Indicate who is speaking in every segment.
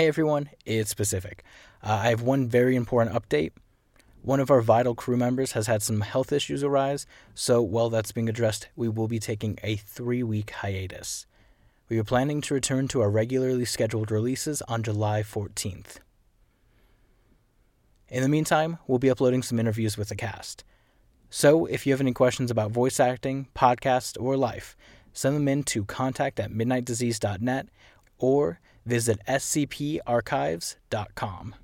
Speaker 1: Hey everyone, it's Pacific. Uh, I have one very important update. One of our vital crew members has had some health issues arise, so while that's being addressed, we will be taking a three week hiatus. We are planning to return to our regularly scheduled releases on July 14th. In the meantime, we'll be uploading some interviews with the cast. So if you have any questions about voice acting, podcast, or life, send them in to contact at midnightdisease.net or visit scparchives.com.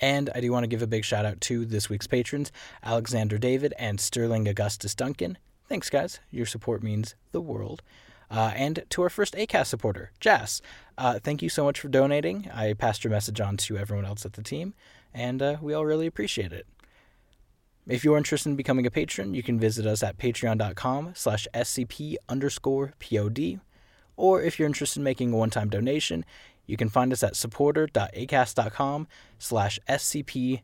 Speaker 1: And I do want to give a big shout out to this week's patrons, Alexander David and Sterling Augustus Duncan. Thanks, guys. Your support means the world. Uh, and to our first ACAST supporter, Jess. Uh, thank you so much for donating. I passed your message on to everyone else at the team, and uh, we all really appreciate it. If you're interested in becoming a patron, you can visit us at patreon.com slash scp underscore pod. Or if you're interested in making a one-time donation, you can find us at supporter.acast.com slash scp-archives.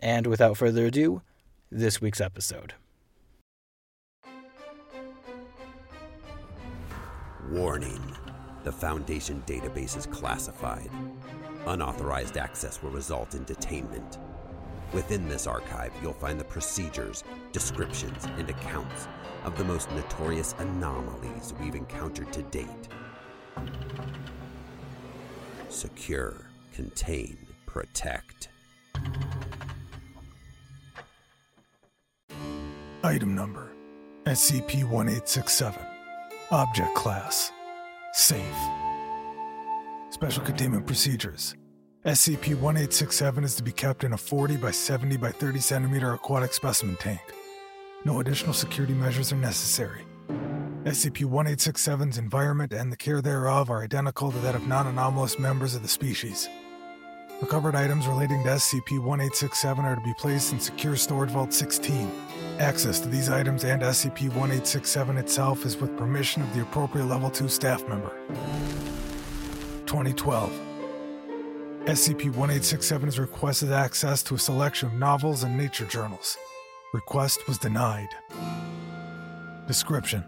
Speaker 1: And without further ado, this week's episode.
Speaker 2: Warning. The Foundation database is classified. Unauthorized access will result in detainment. Within this archive, you'll find the procedures, descriptions, and accounts of the most notorious anomalies we've encountered to date. Secure, contain, protect.
Speaker 3: Item number SCP 1867. Object Class Safe. Special Containment Procedures SCP 1867 is to be kept in a 40 by 70 by 30 centimeter aquatic specimen tank. No additional security measures are necessary. SCP 1867's environment and the care thereof are identical to that of non anomalous members of the species. Recovered items relating to SCP 1867 are to be placed in Secure Storage Vault 16. Access to these items and SCP 1867 itself is with permission of the appropriate Level 2 staff member. 2012. SCP 1867 has requested access to a selection of novels and nature journals. Request was denied. Description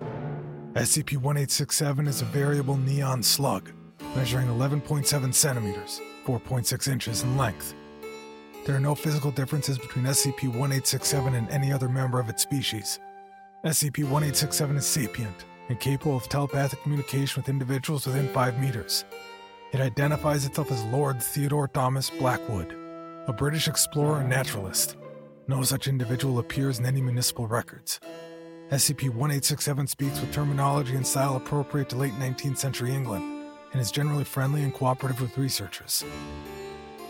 Speaker 3: SCP 1867 is a variable neon slug, measuring 11.7 centimeters, 4.6 inches in length. There are no physical differences between SCP 1867 and any other member of its species. SCP 1867 is sapient and capable of telepathic communication with individuals within 5 meters. It identifies itself as Lord Theodore Thomas Blackwood, a British explorer and naturalist. No such individual appears in any municipal records. SCP 1867 speaks with terminology and style appropriate to late 19th century England and is generally friendly and cooperative with researchers.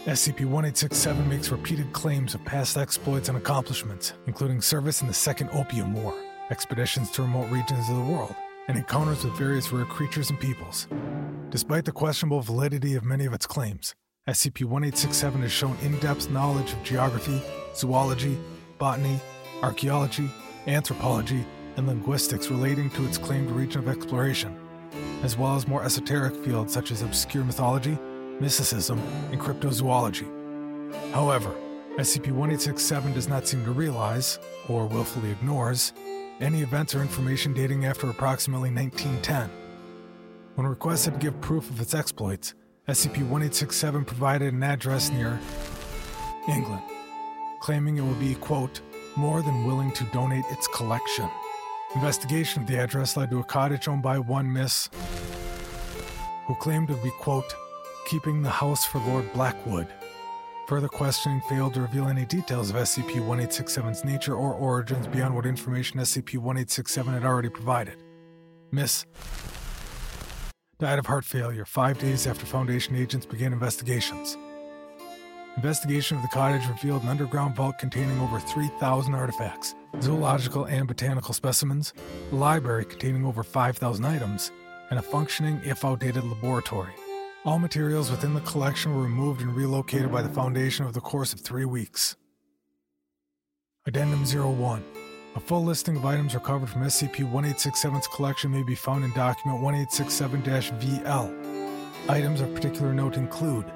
Speaker 3: SCP 1867 makes repeated claims of past exploits and accomplishments, including service in the Second Opium War, expeditions to remote regions of the world, and encounters with various rare creatures and peoples. Despite the questionable validity of many of its claims, SCP 1867 has shown in depth knowledge of geography, zoology, botany, archaeology, anthropology, and linguistics relating to its claimed region of exploration, as well as more esoteric fields such as obscure mythology, mysticism, and cryptozoology. However, SCP 1867 does not seem to realize, or willfully ignores, any events or information dating after approximately 1910. When requested to give proof of its exploits, SCP 1867 provided an address near England, claiming it would be, quote, more than willing to donate its collection. Investigation of the address led to a cottage owned by one Miss, who claimed to be, quote, keeping the house for Lord Blackwood. Further questioning failed to reveal any details of SCP 1867's nature or origins beyond what information SCP 1867 had already provided. Miss died of heart failure five days after Foundation agents began investigations. Investigation of the cottage revealed an underground vault containing over 3,000 artifacts, zoological and botanical specimens, a library containing over 5,000 items, and a functioning, if outdated, laboratory. All materials within the collection were removed and relocated by the Foundation over the course of three weeks. Addendum 01 A full listing of items recovered from SCP 1867's collection may be found in Document 1867 VL. Items of particular note include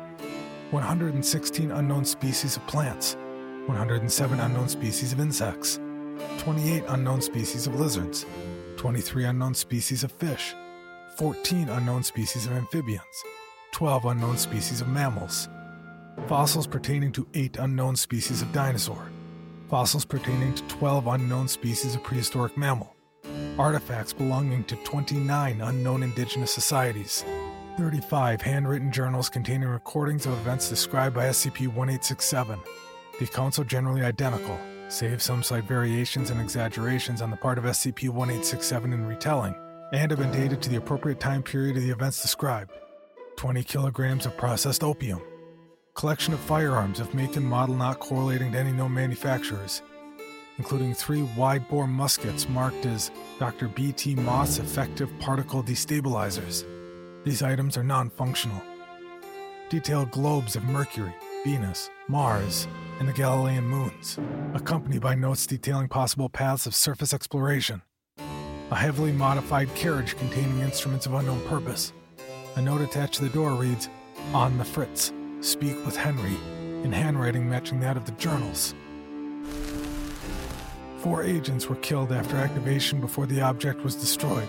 Speaker 3: 116 unknown species of plants, 107 unknown species of insects, 28 unknown species of lizards, 23 unknown species of fish, 14 unknown species of amphibians, 12 unknown species of mammals, fossils pertaining to 8 unknown species of dinosaur, fossils pertaining to 12 unknown species of prehistoric mammal, artifacts belonging to 29 unknown indigenous societies, 35 handwritten journals containing recordings of events described by SCP 1867. The accounts are generally identical, save some slight variations and exaggerations on the part of SCP 1867 in retelling, and have been dated to the appropriate time period of the events described. 20 kilograms of processed opium, collection of firearms of make and model not correlating to any known manufacturers, including three wide bore muskets marked as Dr. B.T. Moss effective particle destabilizers. These items are non functional. Detailed globes of Mercury, Venus, Mars, and the Galilean moons, accompanied by notes detailing possible paths of surface exploration. A heavily modified carriage containing instruments of unknown purpose. A note attached to the door reads, On the Fritz, speak with Henry, in handwriting matching that of the journals. Four agents were killed after activation before the object was destroyed.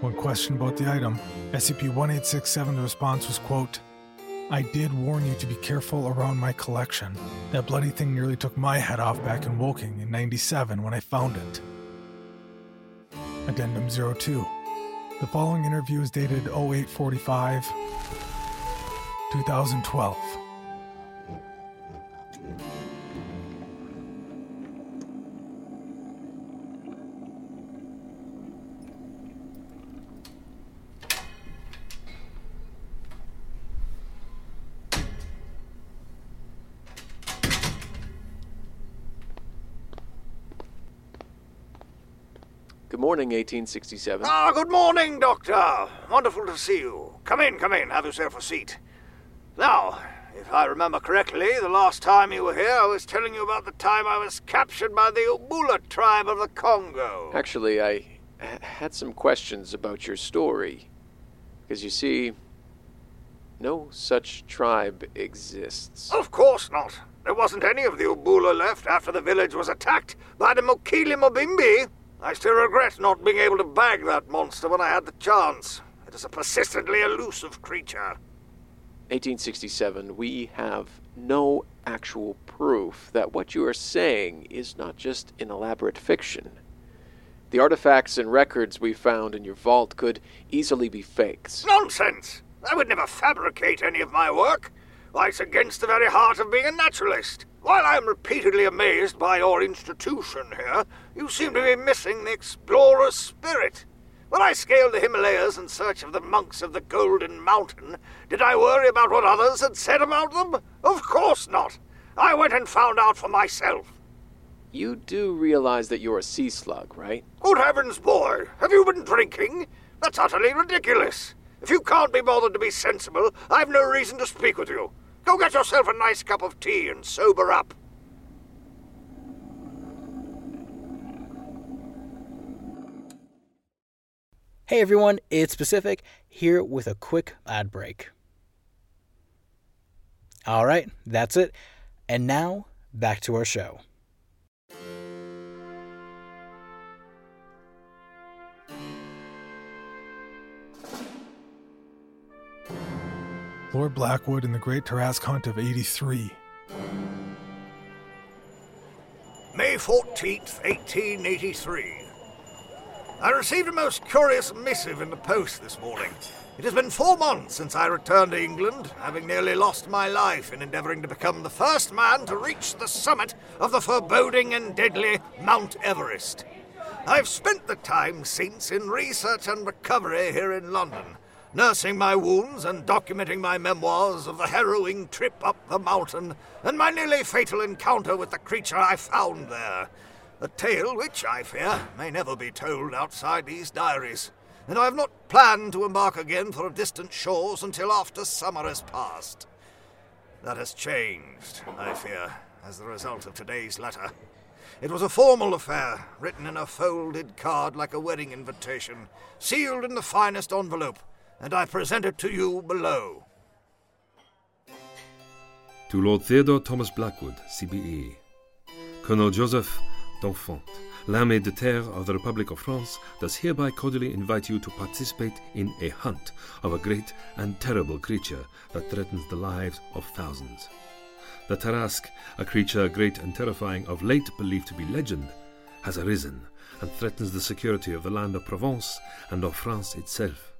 Speaker 3: When questioned about the item, SCP-1867 the response was, quote, I did warn you to be careful around my collection. That bloody thing nearly took my head off back in Woking in 97 when I found it. Addendum 02. The following interview is dated 0845 2012.
Speaker 4: Good morning, 1867.
Speaker 5: Ah, good morning, Doctor. Wonderful to see you. Come in, come in. Have yourself a seat. Now, if I remember correctly, the last time you were here, I was telling you about the time I was captured by the Ubula tribe of the Congo.
Speaker 4: Actually, I h- had some questions about your story. Because you see, no such tribe exists.
Speaker 5: Of course not. There wasn't any of the Ubula left after the village was attacked by the Mokele-Mbembe. I still regret not being able to bag that monster when I had the chance. It is a persistently elusive creature.
Speaker 4: 1867, we have no actual proof that what you are saying is not just an elaborate fiction. The artifacts and records we found in your vault could easily be fakes.
Speaker 5: Nonsense! I would never fabricate any of my work. Why, it's against the very heart of being a naturalist. While I am repeatedly amazed by your institution here, you seem to be missing the explorer's spirit. When I scaled the Himalayas in search of the monks of the Golden Mountain, did I worry about what others had said about them? Of course not. I went and found out for myself.
Speaker 4: You do realize that you're a sea slug, right?
Speaker 5: Good heavens, boy, have you been drinking? That's utterly ridiculous. If you can't be bothered to be sensible, I've no reason to speak with you. Go get yourself a nice cup of tea and sober up.
Speaker 1: Hey everyone, it's Pacific here with a quick ad break. All right, that's it. And now, back to our show.
Speaker 3: Lord Blackwood and the Great Tarasque Hunt of 83.
Speaker 5: May 14th, 1883. I received a most curious missive in the post this morning. It has been four months since I returned to England, having nearly lost my life in endeavouring to become the first man to reach the summit of the foreboding and deadly Mount Everest. I've spent the time since in research and recovery here in London, nursing my wounds and documenting my memoirs of the harrowing trip up the mountain and my nearly fatal encounter with the creature I found there. A tale which, I fear, may never be told outside these diaries. And I have not planned to embark again for distant shores until after summer has passed. That has changed, I fear, as the result of today's letter. It was a formal affair, written in a folded card like a wedding invitation, sealed in the finest envelope, and I present it to you below.
Speaker 6: To Lord Theodore Thomas Blackwood, CBE. Colonel Joseph D'Enfant, L'armée de terre of the Republic of France does hereby cordially invite you to participate in a hunt of a great and terrible creature that threatens the lives of thousands. The Tarasque, a creature great and terrifying of late believed to be legend, has arisen and threatens the security of the land of Provence and of France itself.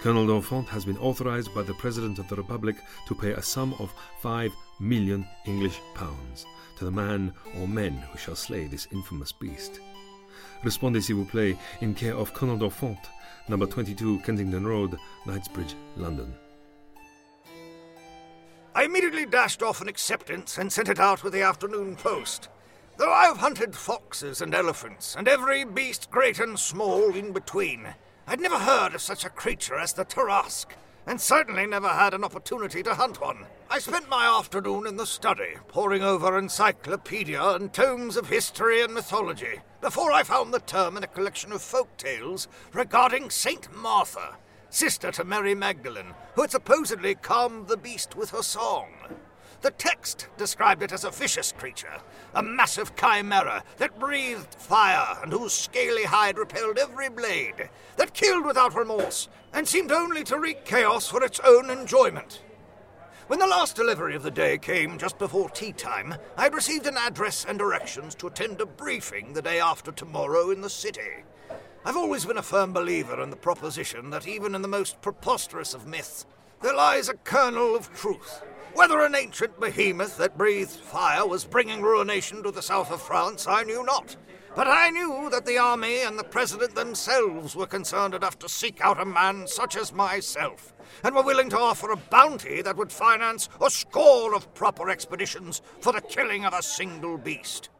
Speaker 6: Colonel D'Enfant has been authorized by the President of the Republic to pay a sum of five million English pounds to the man or men who shall slay this infamous beast. Respondez s'il vous plaît in care of Colonel D'Enfant, number 22 Kensington Road, Knightsbridge, London.
Speaker 5: I immediately dashed off an acceptance and sent it out with the afternoon post. Though I've hunted foxes and elephants, and every beast great and small in between, I'd never heard of such a creature as the Tarasque, and certainly never had an opportunity to hunt one. I spent my afternoon in the study, poring over encyclopedia and tomes of history and mythology, before I found the term in a collection of folk tales regarding Saint Martha, sister to Mary Magdalene, who had supposedly calmed the beast with her song. The text described it as a vicious creature, a massive chimera that breathed fire and whose scaly hide repelled every blade, that killed without remorse and seemed only to wreak chaos for its own enjoyment. When the last delivery of the day came just before tea time, I had received an address and directions to attend a briefing the day after tomorrow in the city. I've always been a firm believer in the proposition that even in the most preposterous of myths, there lies a kernel of truth. Whether an ancient behemoth that breathed fire was bringing ruination to the south of France, I knew not. But I knew that the army and the president themselves were concerned enough to seek out a man such as myself, and were willing to offer a bounty that would finance a score of proper expeditions for the killing of a single beast.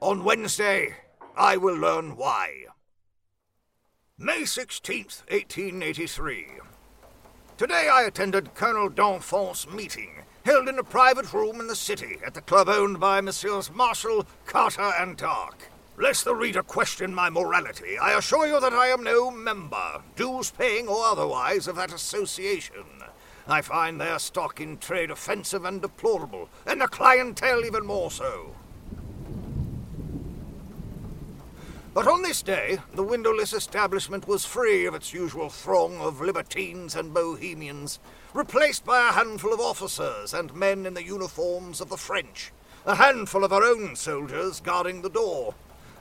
Speaker 5: On Wednesday, I will learn why. May 16th, 1883. Today I attended Colonel D'Enfant's meeting held in a private room in the city at the club owned by Messieurs Marshall, Carter, and Dark. Lest the reader question my morality, I assure you that I am no member, dues paying or otherwise, of that association. I find their stock in trade offensive and deplorable, and the clientele even more so. But on this day, the windowless establishment was free of its usual throng of libertines and bohemians, replaced by a handful of officers and men in the uniforms of the French, a handful of our own soldiers guarding the door.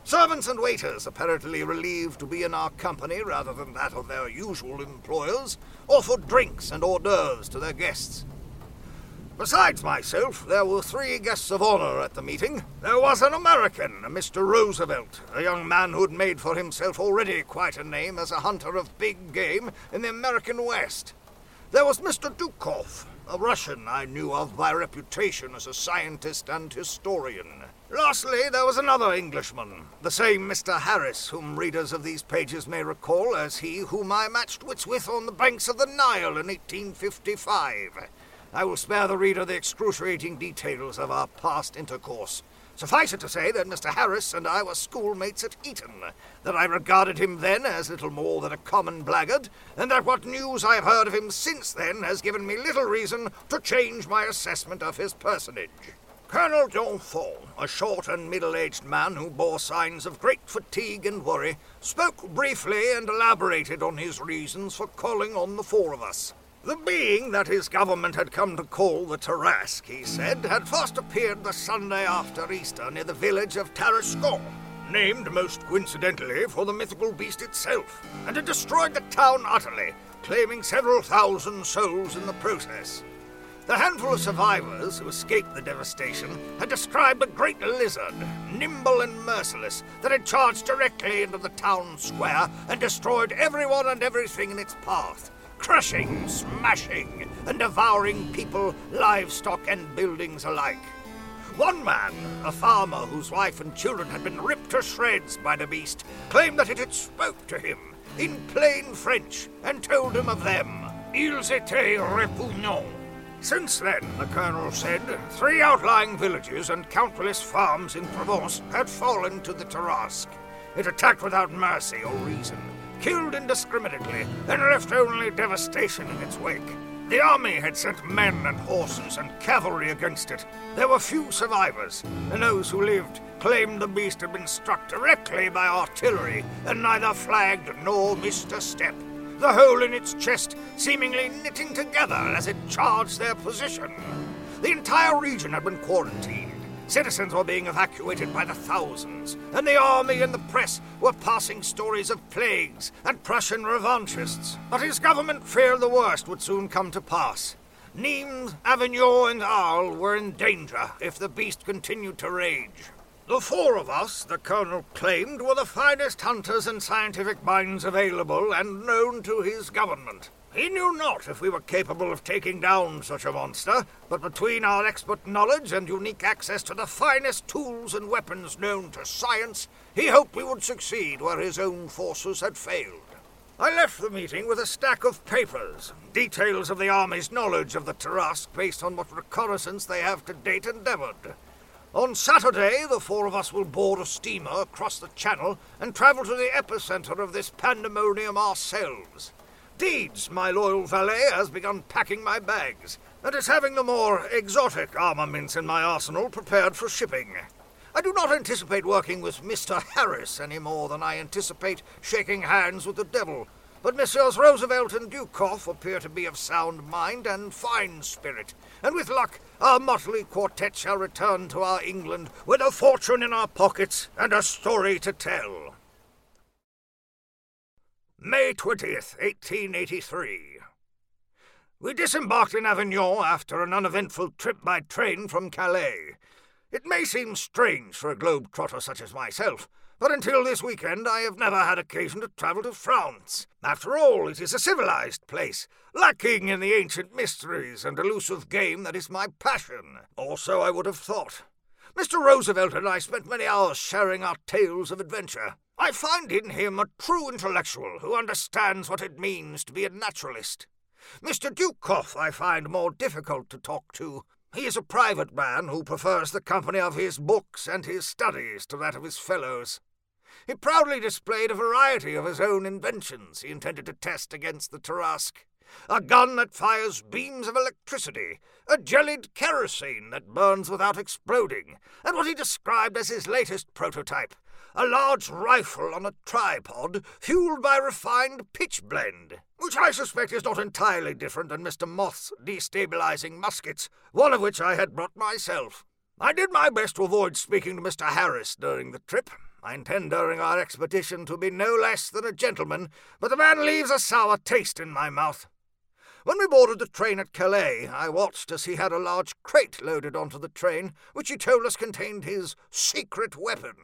Speaker 5: Servants and waiters, apparently relieved to be in our company rather than that of their usual employers, offered drinks and hors d'oeuvres to their guests. Besides myself, there were three guests of honor at the meeting. There was an American, a Mr. Roosevelt, a young man who had made for himself already quite a name as a hunter of big game in the American West. There was Mr. Dukov, a Russian I knew of by reputation as a scientist and historian. Lastly, there was another Englishman, the same Mr. Harris, whom readers of these pages may recall as he whom I matched wits with on the banks of the Nile in 1855. I will spare the reader the excruciating details of our past intercourse. Suffice it to say that Mr. Harris and I were schoolmates at Eton, that I regarded him then as little more than a common blackguard, and that what news I have heard of him since then has given me little reason to change my assessment of his personage. Colonel D'Enfant, a short and middle-aged man who bore signs of great fatigue and worry, spoke briefly and elaborated on his reasons for calling on the four of us. The being that his government had come to call the Tarasque, he said, had first appeared the Sunday after Easter near the village of Tarascon, named most coincidentally for the mythical beast itself, and had destroyed the town utterly, claiming several thousand souls in the process. The handful of survivors who escaped the devastation had described a great lizard, nimble and merciless, that had charged directly into the town square and destroyed everyone and everything in its path crushing, smashing, and devouring people, livestock, and buildings alike. One man, a farmer whose wife and children had been ripped to shreds by the beast, claimed that it had spoke to him in plain French and told him of them. Ils étaient répugnants. Since then, the colonel said, three outlying villages and countless farms in Provence had fallen to the Tarasque. It attacked without mercy or reason, killed indiscriminately, and left only devastation in its wake. The army had sent men and horses and cavalry against it. There were few survivors, and those who lived claimed the beast had been struck directly by artillery and neither flagged nor missed a step. The hole in its chest seemingly knitting together as it charged their position. The entire region had been quarantined. Citizens were being evacuated by the thousands, and the army and the press were passing stories of plagues and Prussian revanchists. But his government feared the worst would soon come to pass. Nimes, Avignon, and Arles were in danger if the beast continued to rage. The four of us, the colonel claimed, were the finest hunters and scientific minds available and known to his government. He knew not if we were capable of taking down such a monster, but between our expert knowledge and unique access to the finest tools and weapons known to science, he hoped we would succeed where his own forces had failed. I left the meeting with a stack of papers, details of the Army's knowledge of the Tarasque based on what reconnaissance they have to date endeavored. On Saturday, the four of us will board a steamer across the Channel and travel to the epicenter of this pandemonium ourselves. Deeds, my loyal valet, has begun packing my bags, and is having the more exotic armaments in my arsenal prepared for shipping. I do not anticipate working with Mr. Harris any more than I anticipate shaking hands with the devil, but Messieurs Roosevelt and Dukoff appear to be of sound mind and fine spirit, and with luck, our motley quartet shall return to our England with a fortune in our pockets and a story to tell. May 20th, 1883. We disembarked in Avignon after an uneventful trip by train from Calais. It may seem strange for a globe-trotter such as myself, but until this weekend I have never had occasion to travel to France. After all, it is a civilized place, lacking in the ancient mysteries and elusive game that is my passion, or so I would have thought. Mr. Roosevelt and I spent many hours sharing our tales of adventure. I find in him a true intellectual who understands what it means to be a naturalist. Mr. Dukoff I find more difficult to talk to. He is a private man who prefers the company of his books and his studies to that of his fellows. He proudly displayed a variety of his own inventions he intended to test against the Tarasque a gun that fires beams of electricity, a jellied kerosene that burns without exploding, and what he described as his latest prototype, a large rifle on a tripod fueled by refined pitch pitchblende, which I suspect is not entirely different than Mr. Moth's destabilizing muskets, one of which I had brought myself. I did my best to avoid speaking to Mr. Harris during the trip. I intend during our expedition to be no less than a gentleman, but the man leaves a sour taste in my mouth. When we boarded the train at Calais, I watched as he had a large crate loaded onto the train, which he told us contained his secret weapon.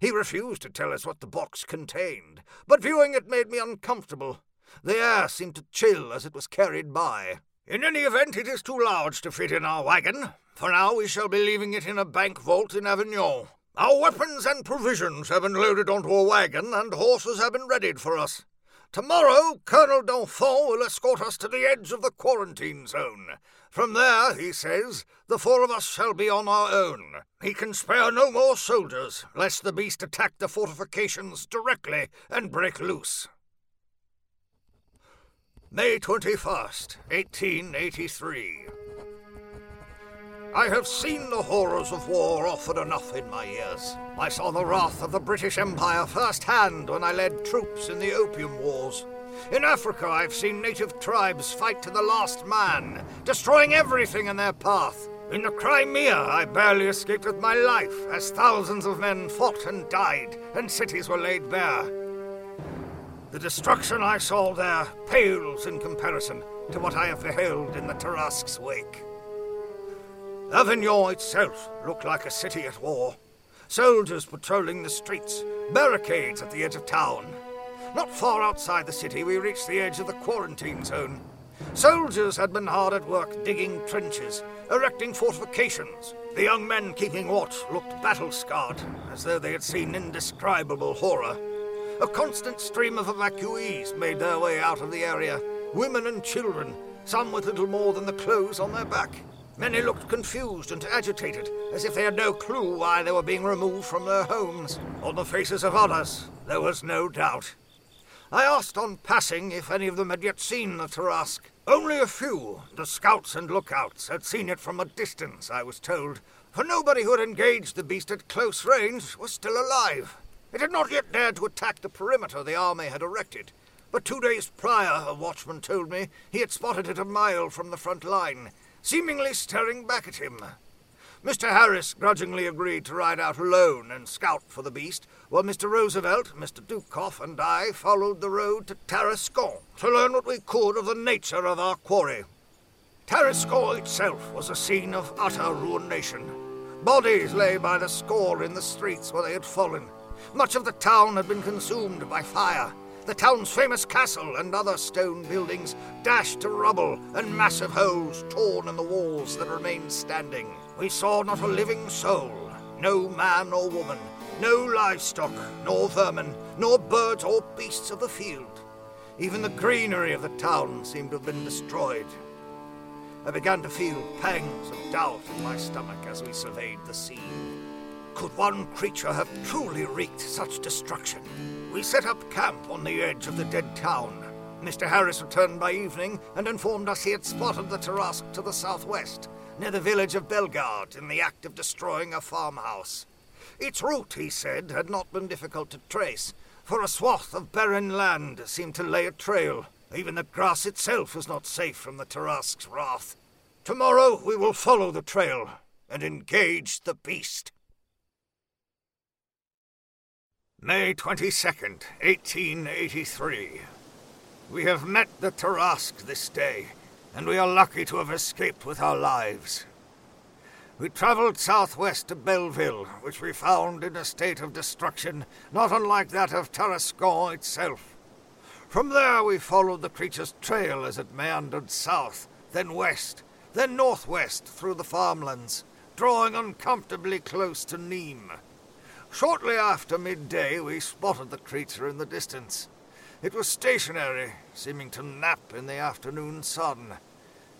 Speaker 5: He refused to tell us what the box contained, but viewing it made me uncomfortable. The air seemed to chill as it was carried by. In any event, it is too large to fit in our wagon. For now, we shall be leaving it in a bank vault in Avignon. Our weapons and provisions have been loaded onto a wagon, and horses have been readied for us. Tomorrow, Colonel D'Enfant will escort us to the edge of the quarantine zone. From there, he says, the four of us shall be on our own. He can spare no more soldiers, lest the beast attack the fortifications directly and break loose. May 21st, 1883. I have seen the horrors of war often enough in my years. I saw the wrath of the British Empire firsthand when I led troops in the Opium Wars. In Africa, I've seen native tribes fight to the last man, destroying everything in their path. In the Crimea, I barely escaped with my life as thousands of men fought and died, and cities were laid bare. The destruction I saw there pales in comparison to what I have beheld in the Tarasque's wake. Avignon itself looked like a city at war. Soldiers patrolling the streets, barricades at the edge of town. Not far outside the city, we reached the edge of the quarantine zone. Soldiers had been hard at work digging trenches, erecting fortifications. The young men keeping watch looked battle scarred, as though they had seen indescribable horror. A constant stream of evacuees made their way out of the area women and children, some with little more than the clothes on their back. Many looked confused and agitated, as if they had no clue why they were being removed from their homes. On the faces of others, there was no doubt. I asked on passing if any of them had yet seen the Tarasque. Only a few, the scouts and lookouts, had seen it from a distance, I was told, for nobody who had engaged the beast at close range was still alive. It had not yet dared to attack the perimeter the army had erected, but two days prior, a watchman told me, he had spotted it a mile from the front line, seemingly staring back at him. Mr. Harris grudgingly agreed to ride out alone and scout for the beast, while Mr. Roosevelt, Mr. Dukoff, and I followed the road to Tarascon to learn what we could of the nature of our quarry. Tarascon itself was a scene of utter ruination. Bodies lay by the score in the streets where they had fallen. Much of the town had been consumed by fire. The town's famous castle and other stone buildings dashed to rubble, and massive holes torn in the walls that remained standing. We saw not a living soul, no man or woman, no livestock, nor vermin, nor birds or beasts of the field. Even the greenery of the town seemed to have been destroyed. I began to feel pangs of doubt in my stomach as we surveyed the scene. Could one creature have truly wreaked such destruction? We set up camp on the edge of the dead town. Mr. Harris returned by evening and informed us he had spotted the Tarasque to the southwest, near the village of Bellegarde, in the act of destroying a farmhouse. Its route, he said, had not been difficult to trace, for a swath of barren land seemed to lay a trail. Even the grass itself was not safe from the Tarasque's wrath. Tomorrow we will follow the trail and engage the beast. May 22nd, 1883. We have met the Tarasque this day, and we are lucky to have escaped with our lives. We travelled southwest to Belleville, which we found in a state of destruction not unlike that of Tarascon itself. From there we followed the creature's trail as it meandered south, then west, then northwest through the farmlands, drawing uncomfortably close to Nîmes. Shortly after midday we spotted the creature in the distance. It was stationary, seeming to nap in the afternoon sun.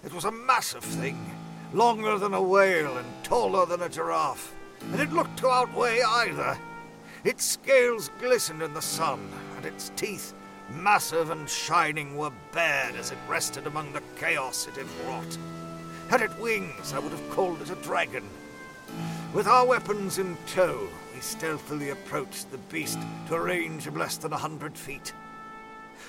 Speaker 5: It was a massive thing, longer than a whale and taller than a giraffe, and it looked to outweigh either. Its scales glistened in the sun, and its teeth, massive and shining, were bared as it rested among the chaos it had wrought. Had it wings, I would have called it a dragon. With our weapons in tow, we stealthily approached the beast to a range of less than a hundred feet.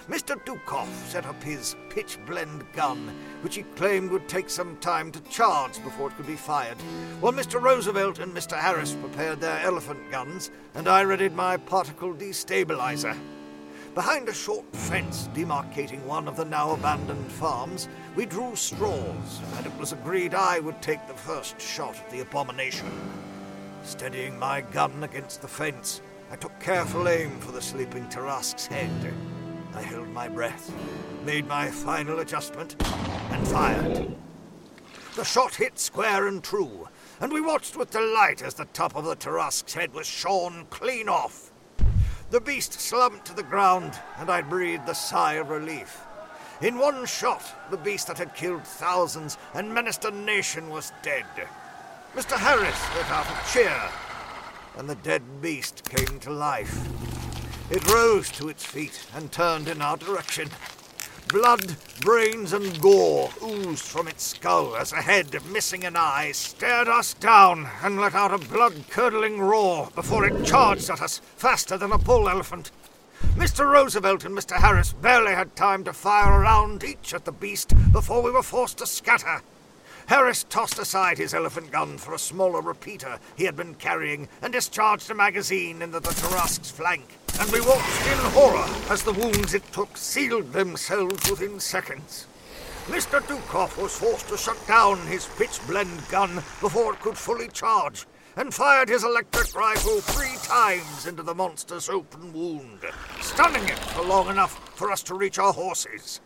Speaker 5: Mr. Dukoff set up his pitch blende gun, which he claimed would take some time to charge before it could be fired, while Mr. Roosevelt and Mr. Harris prepared their elephant guns, and I readied my particle destabilizer. Behind a short fence demarcating one of the now abandoned farms, we drew straws, and it was agreed I would take the first shot at the abomination. Steadying my gun against the fence, I took careful aim for the sleeping Tarasque's head. I held my breath, made my final adjustment, and fired. The shot hit square and true, and we watched with delight as the top of the Tarasque's head was shorn clean off. The beast slumped to the ground, and I breathed a sigh of relief. In one shot, the beast that had killed thousands and menaced a nation was dead. Mr. Harris let out a cheer, and the dead beast came to life. It rose to its feet and turned in our direction. Blood, brains, and gore oozed from its skull as a head missing an eye stared us down and let out a blood curdling roar before it charged at us faster than a bull elephant. Mr. Roosevelt and Mr. Harris barely had time to fire a round each at the beast before we were forced to scatter. Harris tossed aside his elephant gun for a smaller repeater he had been carrying and discharged a magazine into the Tarasque's flank. And we watched in horror as the wounds it took sealed themselves within seconds. Mr. Dukoff was forced to shut down his pitch blende gun before it could fully charge, and fired his electric rifle three times into the monster's open wound, stunning it for long enough for us to reach our horses.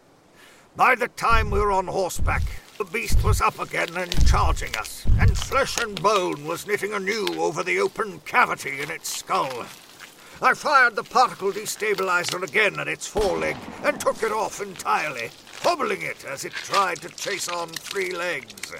Speaker 5: By the time we were on horseback, the beast was up again and charging us, and flesh and bone was knitting anew over the open cavity in its skull. I fired the particle destabilizer again at its foreleg and took it off entirely, hobbling it as it tried to chase on three legs.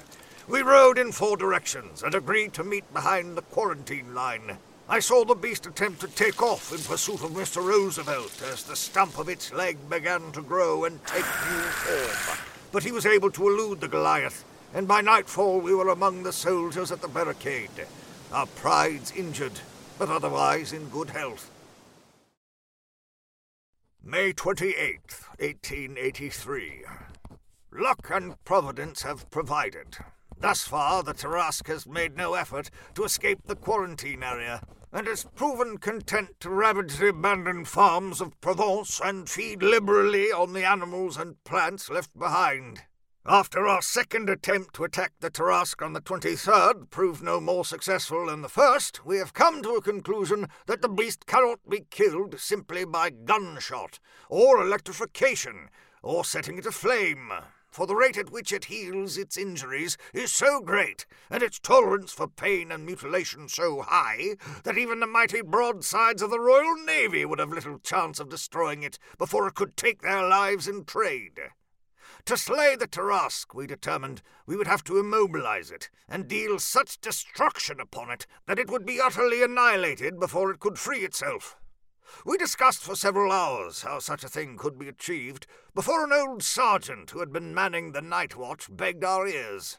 Speaker 5: We rode in four directions and agreed to meet behind the quarantine line. I saw the beast attempt to take off in pursuit of Mr. Roosevelt as the stump of its leg began to grow and take new form. But he was able to elude the Goliath, and by nightfall we were among the soldiers at the barricade. Our prides injured, but otherwise in good health. May 28th, 1883. Luck and Providence have provided. Thus far, the Tarasque has made no effort to escape the quarantine area, and has proven content to ravage the abandoned farms of Provence and feed liberally on the animals and plants left behind. After our second attempt to attack the Tarasque on the 23rd proved no more successful than the first, we have come to a conclusion that the beast cannot be killed simply by gunshot, or electrification, or setting it aflame, for the rate at which it heals its injuries is so great, and its tolerance for pain and mutilation so high, that even the mighty broadsides of the Royal Navy would have little chance of destroying it before it could take their lives in trade. To slay the Tarasque, we determined we would have to immobilize it and deal such destruction upon it that it would be utterly annihilated before it could free itself. We discussed for several hours how such a thing could be achieved before an old sergeant who had been manning the night watch begged our ears.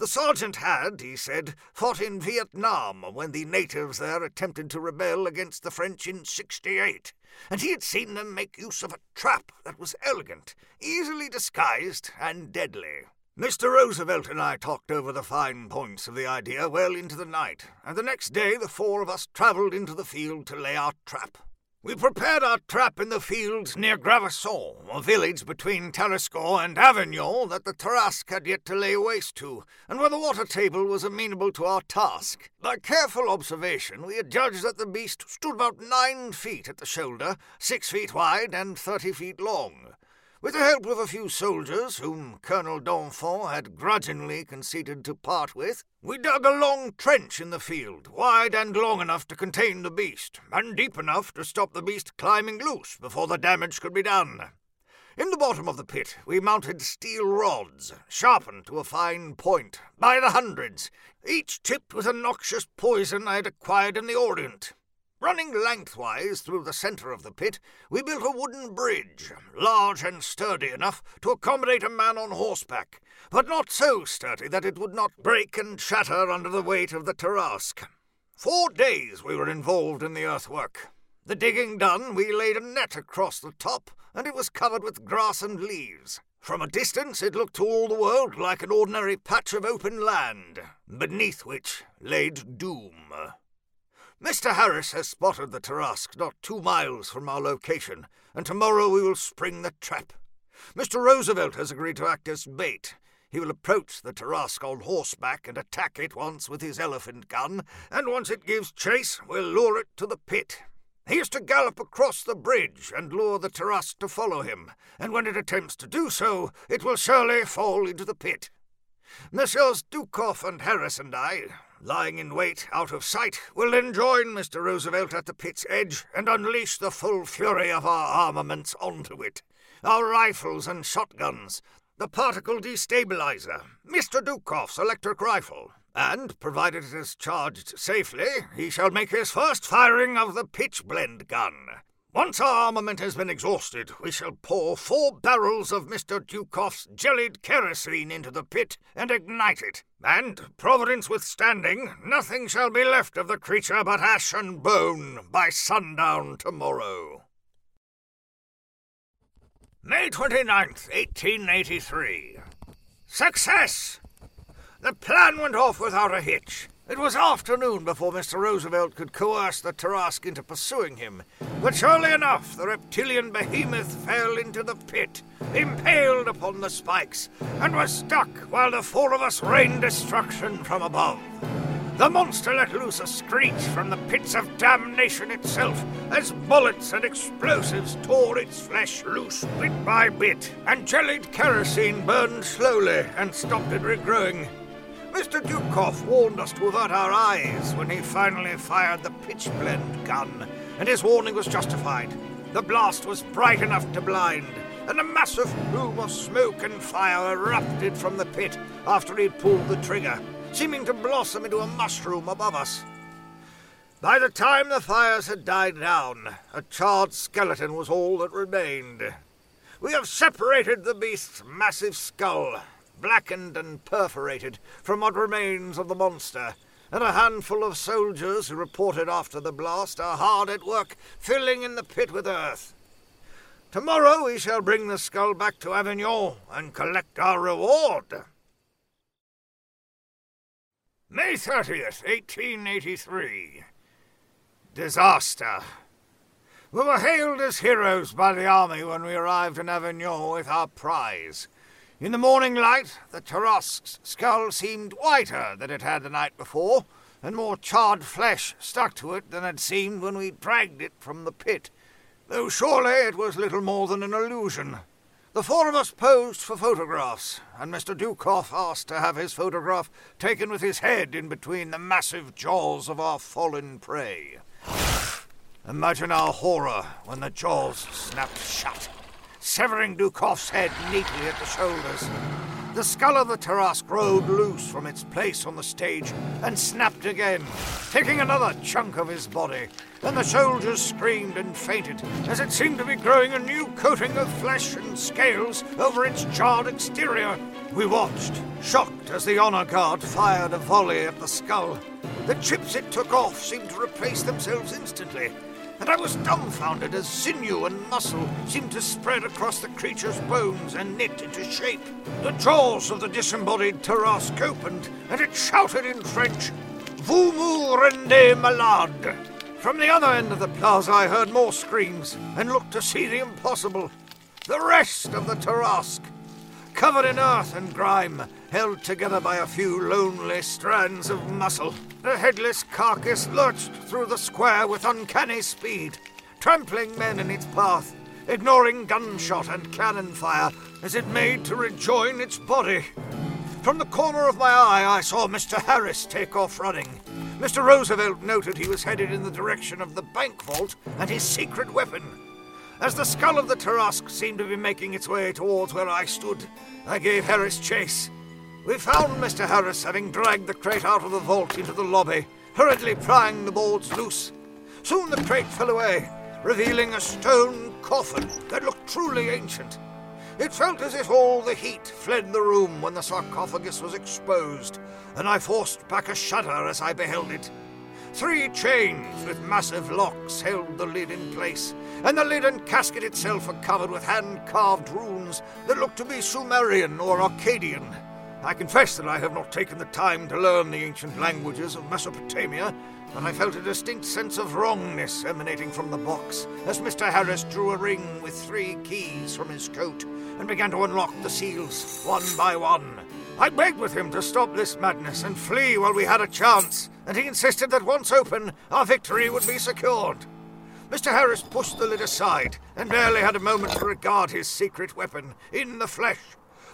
Speaker 5: The sergeant had, he said, fought in Vietnam when the natives there attempted to rebel against the French in 68, and he had seen them make use of a trap that was elegant, easily disguised, and deadly. Mr. Roosevelt and I talked over the fine points of the idea well into the night, and the next day the four of us travelled into the field to lay our trap. We prepared our trap in the fields near Graveson, a village between Tarascon and Avignon that the Tarasque had yet to lay waste to, and where the water table was amenable to our task. By careful observation, we had judged that the beast stood about nine feet at the shoulder, six feet wide, and thirty feet long. With the help of a few soldiers, whom Colonel D'Enfant had grudgingly conceded to part with, we dug a long trench in the field, wide and long enough to contain the beast, and deep enough to stop the beast climbing loose before the damage could be done. In the bottom of the pit, we mounted steel rods, sharpened to a fine point, by the hundreds, each tipped with a noxious poison I had acquired in the Orient. Running lengthwise through the centre of the pit, we built a wooden bridge, large and sturdy enough to accommodate a man on horseback, but not so sturdy that it would not break and shatter under the weight of the Tarasque. Four days we were involved in the earthwork. The digging done, we laid a net across the top, and it was covered with grass and leaves. From a distance, it looked to all the world like an ordinary patch of open land, beneath which laid doom. Mr. Harris has spotted the Tarasque not two miles from our location, and tomorrow we will spring the trap. Mr. Roosevelt has agreed to act as bait. He will approach the Tarasque on horseback and attack it once with his elephant gun, and once it gives chase, we'll lure it to the pit. He is to gallop across the bridge and lure the Tarasque to follow him, and when it attempts to do so, it will surely fall into the pit. Messrs. Dukoff and Harris and I, lying in wait out of sight, will then join Mr. Roosevelt at the pit's edge and unleash the full fury of our armaments onto it. Our rifles and shotguns, the particle destabilizer, Mr. Dukoff's electric rifle, and, provided it is charged safely, he shall make his first firing of the pitchblende gun. Once our armament has been exhausted, we shall pour four barrels of Mr. Dukoff's jellied kerosene into the pit and ignite it. And, Providence withstanding, nothing shall be left of the creature but ash and bone by sundown tomorrow. May 29th, 1883. Success! The plan went off without a hitch. It was afternoon before Mr. Roosevelt could coerce the Tarasque into pursuing him, but surely enough the reptilian behemoth fell into the pit, impaled upon the spikes, and was stuck while the four of us rained destruction from above. The monster let loose a screech from the pits of damnation itself as bullets and explosives tore its flesh loose bit by bit, and jellied kerosene burned slowly and stopped it regrowing. Mr. Dukoff warned us to avert our eyes when he finally fired the pitchblende gun, and his warning was justified. The blast was bright enough to blind, and a massive plume of smoke and fire erupted from the pit after he'd pulled the trigger, seeming to blossom into a mushroom above us. By the time the fires had died down, a charred skeleton was all that remained. We have separated the beast's massive skull, blackened and perforated, from what remains of the monster, and a handful of soldiers who reported after the blast are hard at work filling in the pit with earth. Tomorrow we shall bring the skull back to Avignon and collect our reward. May 30th, 1883. Disaster. We were hailed as heroes by the army when we arrived in Avignon with our prize. In the morning light, the Tarasque's skull seemed whiter than it had the night before, and more charred flesh stuck to it than had seemed when we dragged it from the pit, though surely it was little more than an illusion. The four of us posed for photographs, and Mr. Dukoff asked to have his photograph taken with his head in between the massive jaws of our fallen prey. Imagine our horror when the jaws snapped shut, severing Dukoff's head neatly at the shoulders. The skull of the Tarasque rode loose from its place on the stage and snapped again, taking another chunk of his body. And the soldiers screamed and fainted as it seemed to be growing a new coating of flesh and scales over its charred exterior. We watched, shocked as the honor guard fired a volley at the skull. The chips it took off seemed to replace themselves instantly, and I was dumbfounded as sinew and muscle seemed to spread across the creature's bones and knit into shape. The jaws of the disembodied Tarasque opened, and it shouted in French, Vous me rendez malade! From the other end of the plaza, I heard more screams and looked to see the impossible. The rest of the Tarasque, covered in earth and grime, held together by a few lonely strands of muscle. The headless carcass lurched through the square with uncanny speed, trampling men in its path, ignoring gunshot and cannon fire as it made to rejoin its body. From the corner of my eye, I saw Mr. Harris take off running. Mr. Roosevelt noted he was headed in the direction of the bank vault and his secret weapon. As the skull of the Tarasque seemed to be making its way towards where I stood, I gave Harris chase. We found Mr. Harris having dragged the crate out of the vault into the lobby, hurriedly prying the boards loose. Soon the crate fell away, revealing a stone coffin that looked truly ancient. It felt as if all the heat fled the room when the sarcophagus was exposed, and I forced back a shudder as I beheld it. Three chains with massive locks held the lid in place, and the lid and casket itself were covered with hand carved runes that looked to be Sumerian or Akkadian. I confess that I have not taken the time to learn the ancient languages of Mesopotamia, but I felt a distinct sense of wrongness emanating from the box as Mr. Harris drew a ring with three keys from his coat and began to unlock the seals one by one. I begged with him to stop this madness and flee while we had a chance, and he insisted that once open, our victory would be secured. Mr. Harris pushed the lid aside and barely had a moment to regard his secret weapon in the flesh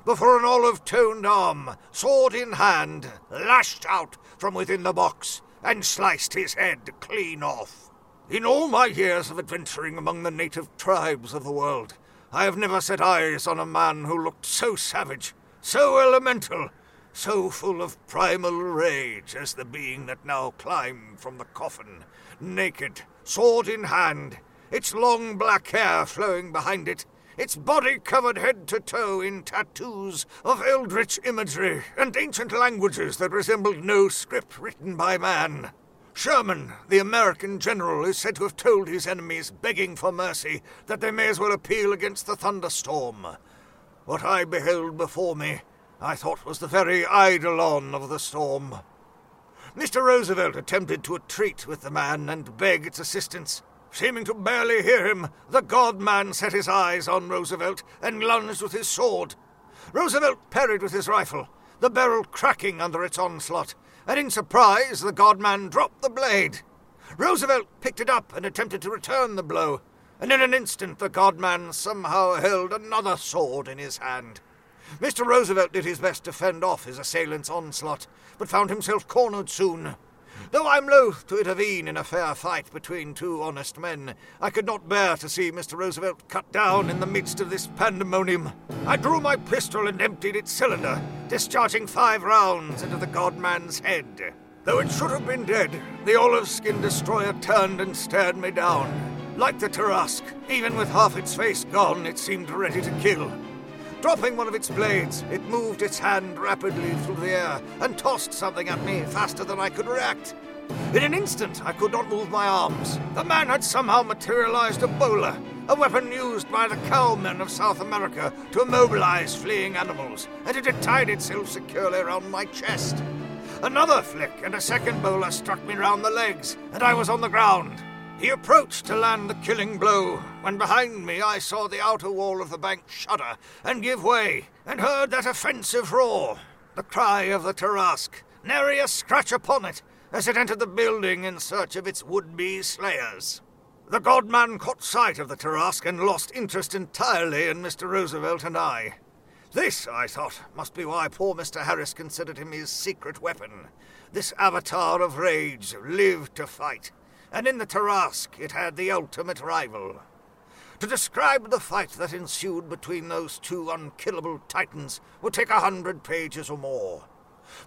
Speaker 5: before an olive toned arm, sword in hand, lashed out from within the box and sliced his head clean off. In all my years of adventuring among the native tribes of the world, I have never set eyes on a man who looked so savage, so elemental, so full of primal rage as the being that now climbed from the coffin, naked, sword in hand, its long black hair flowing behind it, its body covered head to toe in tattoos of eldritch imagery and ancient languages that resembled no script written by man. Sherman, the American general, is said to have told his enemies, begging for mercy, that they may as well appeal against the thunderstorm. What I beheld before me, I thought was the very eidolon of the storm. Mr. Roosevelt attempted to entreat with the man and beg its assistance. Seeming to barely hear him, the god man set his eyes on Roosevelt and lunged with his sword. Roosevelt parried with his rifle, the barrel cracking under its onslaught, and in surprise the god man dropped the blade. Roosevelt picked it up and attempted to return the blow, and in an instant the god man somehow held another sword in his hand. Mr. Roosevelt did his best to fend off his assailant's onslaught, but found himself cornered soon. Though I'm loath to intervene in a fair fight between two honest men, I could not bear to see Mr. Roosevelt cut down in the midst of this pandemonium. I drew my pistol and emptied its cylinder, discharging five rounds into the godman's head. Though it should have been dead, the olive skinned destroyer turned and stared me down. Like the Tarasque, even with half its face gone, it seemed ready to kill. Dropping one of its blades, it moved its hand rapidly through the air and tossed something at me faster than I could react. In an instant, I could not move my arms. The man had somehow materialized a bola, a weapon used by the cowmen of South America to immobilize fleeing animals, and it had tied itself securely around my chest. Another flick, and a second bola struck me round the legs, and I was on the ground. He approached to land the killing blow, when behind me I saw the outer wall of the bank shudder and give way, and heard that offensive roar, the cry of the Tarasque, nary a scratch upon it, as it entered the building in search of its would-be slayers. The godman caught sight of the Tarasque and lost interest entirely in Mr. Roosevelt and I. This, I thought, must be why poor Mr. Harris considered him his secret weapon. This avatar of rage lived to fight and in the Tarasque it had the ultimate rival. To describe the fight that ensued between those two unkillable titans would take a hundred pages or more.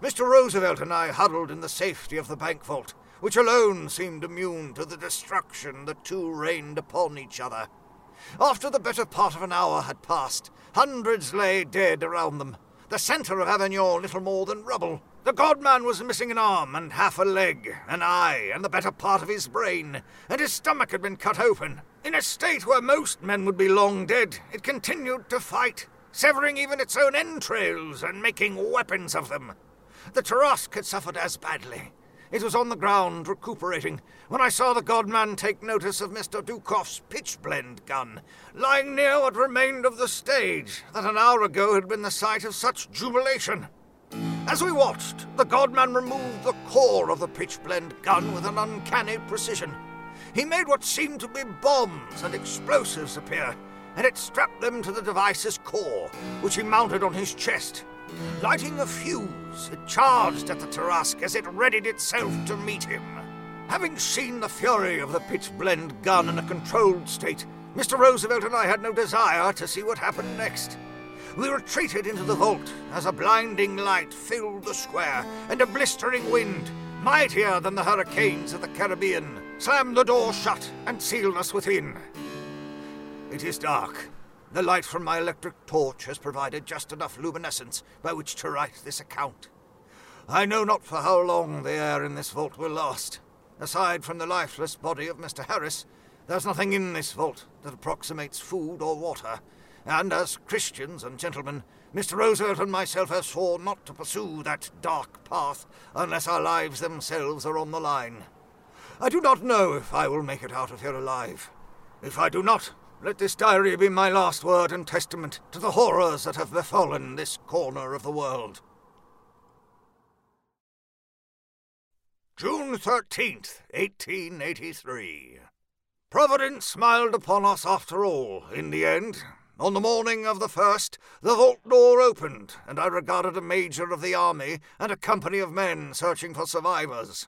Speaker 5: Mr. Roosevelt and I huddled in the safety of the bank vault, which alone seemed immune to the destruction the two rained upon each other. After the better part of an hour had passed, hundreds lay dead around them, the centre of Avignon little more than rubble, the godman was missing an arm and half a leg, an eye, and the better part of his brain, and his stomach had been cut open. In a state where most men would be long dead, it continued to fight, severing even its own entrails and making weapons of them. The Tarasque had suffered as badly. It was on the ground, recuperating, when I saw the godman take notice of Mr. Dukoff's pitchblende gun, lying near what remained of the stage that an hour ago had been the site of such jubilation. As we watched, the Godman removed the core of the pitchblende gun with an uncanny precision. He made what seemed to be bombs and explosives appear, and it strapped them to the device's core, which he mounted on his chest. Lighting a fuse, it charged at the Tarasque as it readied itself to meet him. Having seen the fury of the pitchblende gun in a controlled state, Mr. Roosevelt and I had no desire to see what happened next. We retreated into the vault as a blinding light filled the square, and a blistering wind, mightier than the hurricanes of the Caribbean, slammed the door shut and sealed us within. It is dark. The light from my electric torch has provided just enough luminescence by which to write this account. I know not for how long the air in this vault will last. Aside from the lifeless body of Mr. Harris, there's nothing in this vault that approximates food or water, and as Christians and gentlemen, Mr. Roosevelt and myself have sworn not to pursue that dark path unless our lives themselves are on the line. I do not know if I will make it out of here alive. If I do not, let this diary be my last word and testament to the horrors that have befallen this corner of the world. June 13th, 1883. Providence smiled upon us after all, in the end, on the morning of the first, the vault door opened, and I regarded a major of the army and a company of men searching for survivors.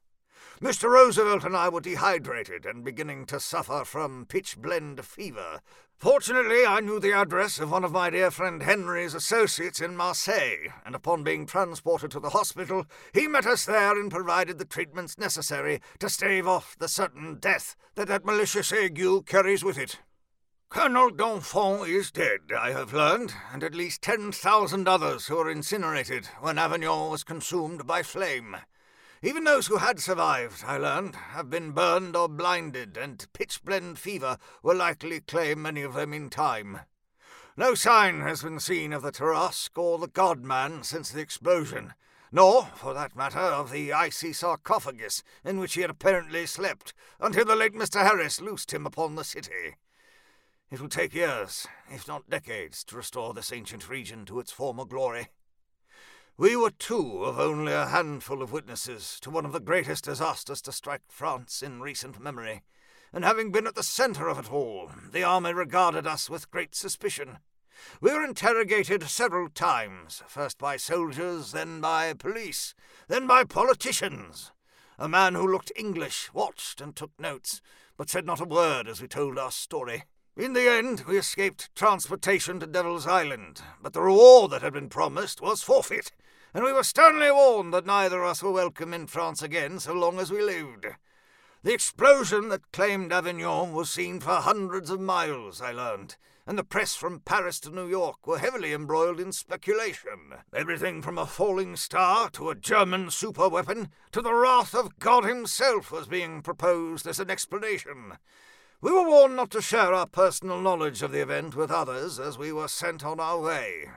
Speaker 5: Mr. Roosevelt and I were dehydrated and beginning to suffer from pitchblende fever. Fortunately, I knew the address of one of my dear friend Henry's associates in Marseille, and upon being transported to the hospital, he met us there and provided the treatments necessary to stave off the certain death that that malicious ague carries with it. Colonel D'Enfant is dead, I have learned, and at least 10,000 others who were incinerated when Avignon was consumed by flame. Even those who had survived, I learned, have been burned or blinded, and pitchblende fever will likely claim many of them in time. No sign has been seen of the Tarasque or the Godman since the explosion, nor, for that matter, of the icy sarcophagus in which he had apparently slept until the late Mr. Harris loosed him upon the city. It will take years, if not decades, to restore this ancient region to its former glory. We were two of only a handful of witnesses to one of the greatest disasters to strike France in recent memory, and having been at the centre of it all, the army regarded us with great suspicion. We were interrogated several times, first by soldiers, then by police, then by politicians. A man who looked English watched and took notes, but said not a word as we told our story. In the end, we escaped transportation to Devil's Island, but the reward that had been promised was forfeit, and we were sternly warned that neither of us were welcome in France again so long as we lived. The explosion that claimed Avignon was seen for hundreds of miles, I learned, and the press from Paris to New York were heavily embroiled in speculation. Everything from a falling star to a German superweapon to the wrath of God Himself was being proposed as an explanation. We were warned not to share our personal knowledge of the event with others as we were sent on our way.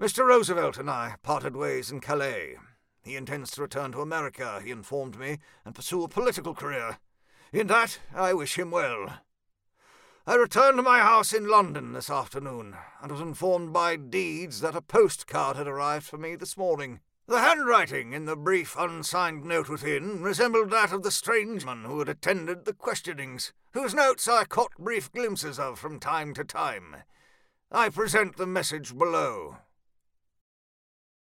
Speaker 5: Mr. Roosevelt and I parted ways in Calais. He intends to return to America, he informed me, and pursue a political career. In that, I wish him well. I returned to my house in London this afternoon, and was informed by Deeds that a postcard had arrived for me this morning. The handwriting in the brief unsigned note within resembled that of the strange man who had attended the questionings, whose notes I caught brief glimpses of from time to time. I present the message below.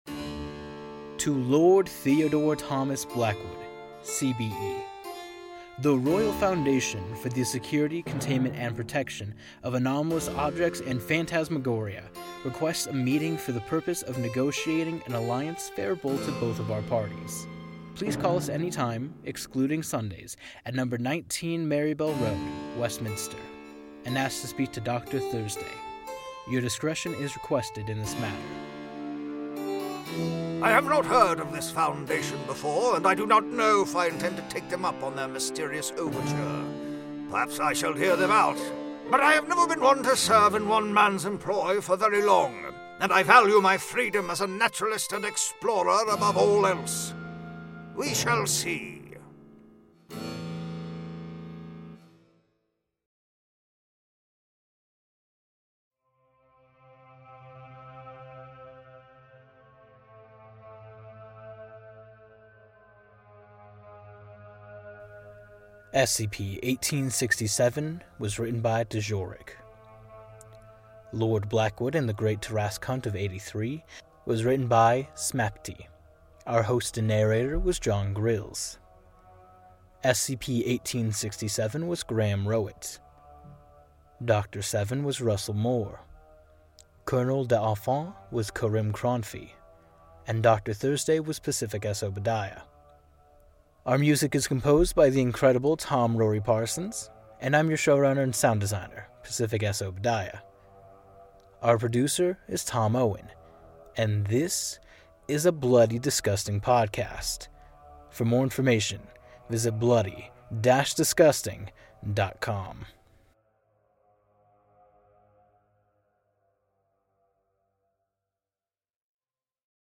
Speaker 1: To Lord Theodore Thomas Blackwood, CBE. The Royal Foundation for the Security, Containment, and Protection of Anomalous Objects and Phantasmagoria requests a meeting for the purpose of negotiating an alliance favorable to both of our parties. Please call us anytime, excluding Sundays, at number 19 Marybelle Road, Westminster, and ask to speak to Dr. Thursday. Your discretion is requested in this matter.
Speaker 5: I have not heard of this foundation before, and I do not know if I intend to take them up on their mysterious overture. Perhaps I shall hear them out. But I have never been one to serve in one man's employ for very long, and I value my freedom as a naturalist and explorer above all else. We shall see.
Speaker 1: SCP 1867 was written by Djoric. Lord Blackwood and the Great Tarasque Hunt of 83 was written by Smapti. Our host and narrator was Jon Grilz. SCP 1867 was Graham Rowat. Dr. 7 was Russel More. Colonel D'Enfant was Karim Kronfi. And Dr. Thursday was Pacific S. Obadiah. Our music is composed by the incredible Tom Rory Parsons, and I'm your showrunner and sound designer, Pacific S. Obadiah. Our producer is Tom Owen, and this is a bloody disgusting podcast. For more information, visit bloody-disgusting.com.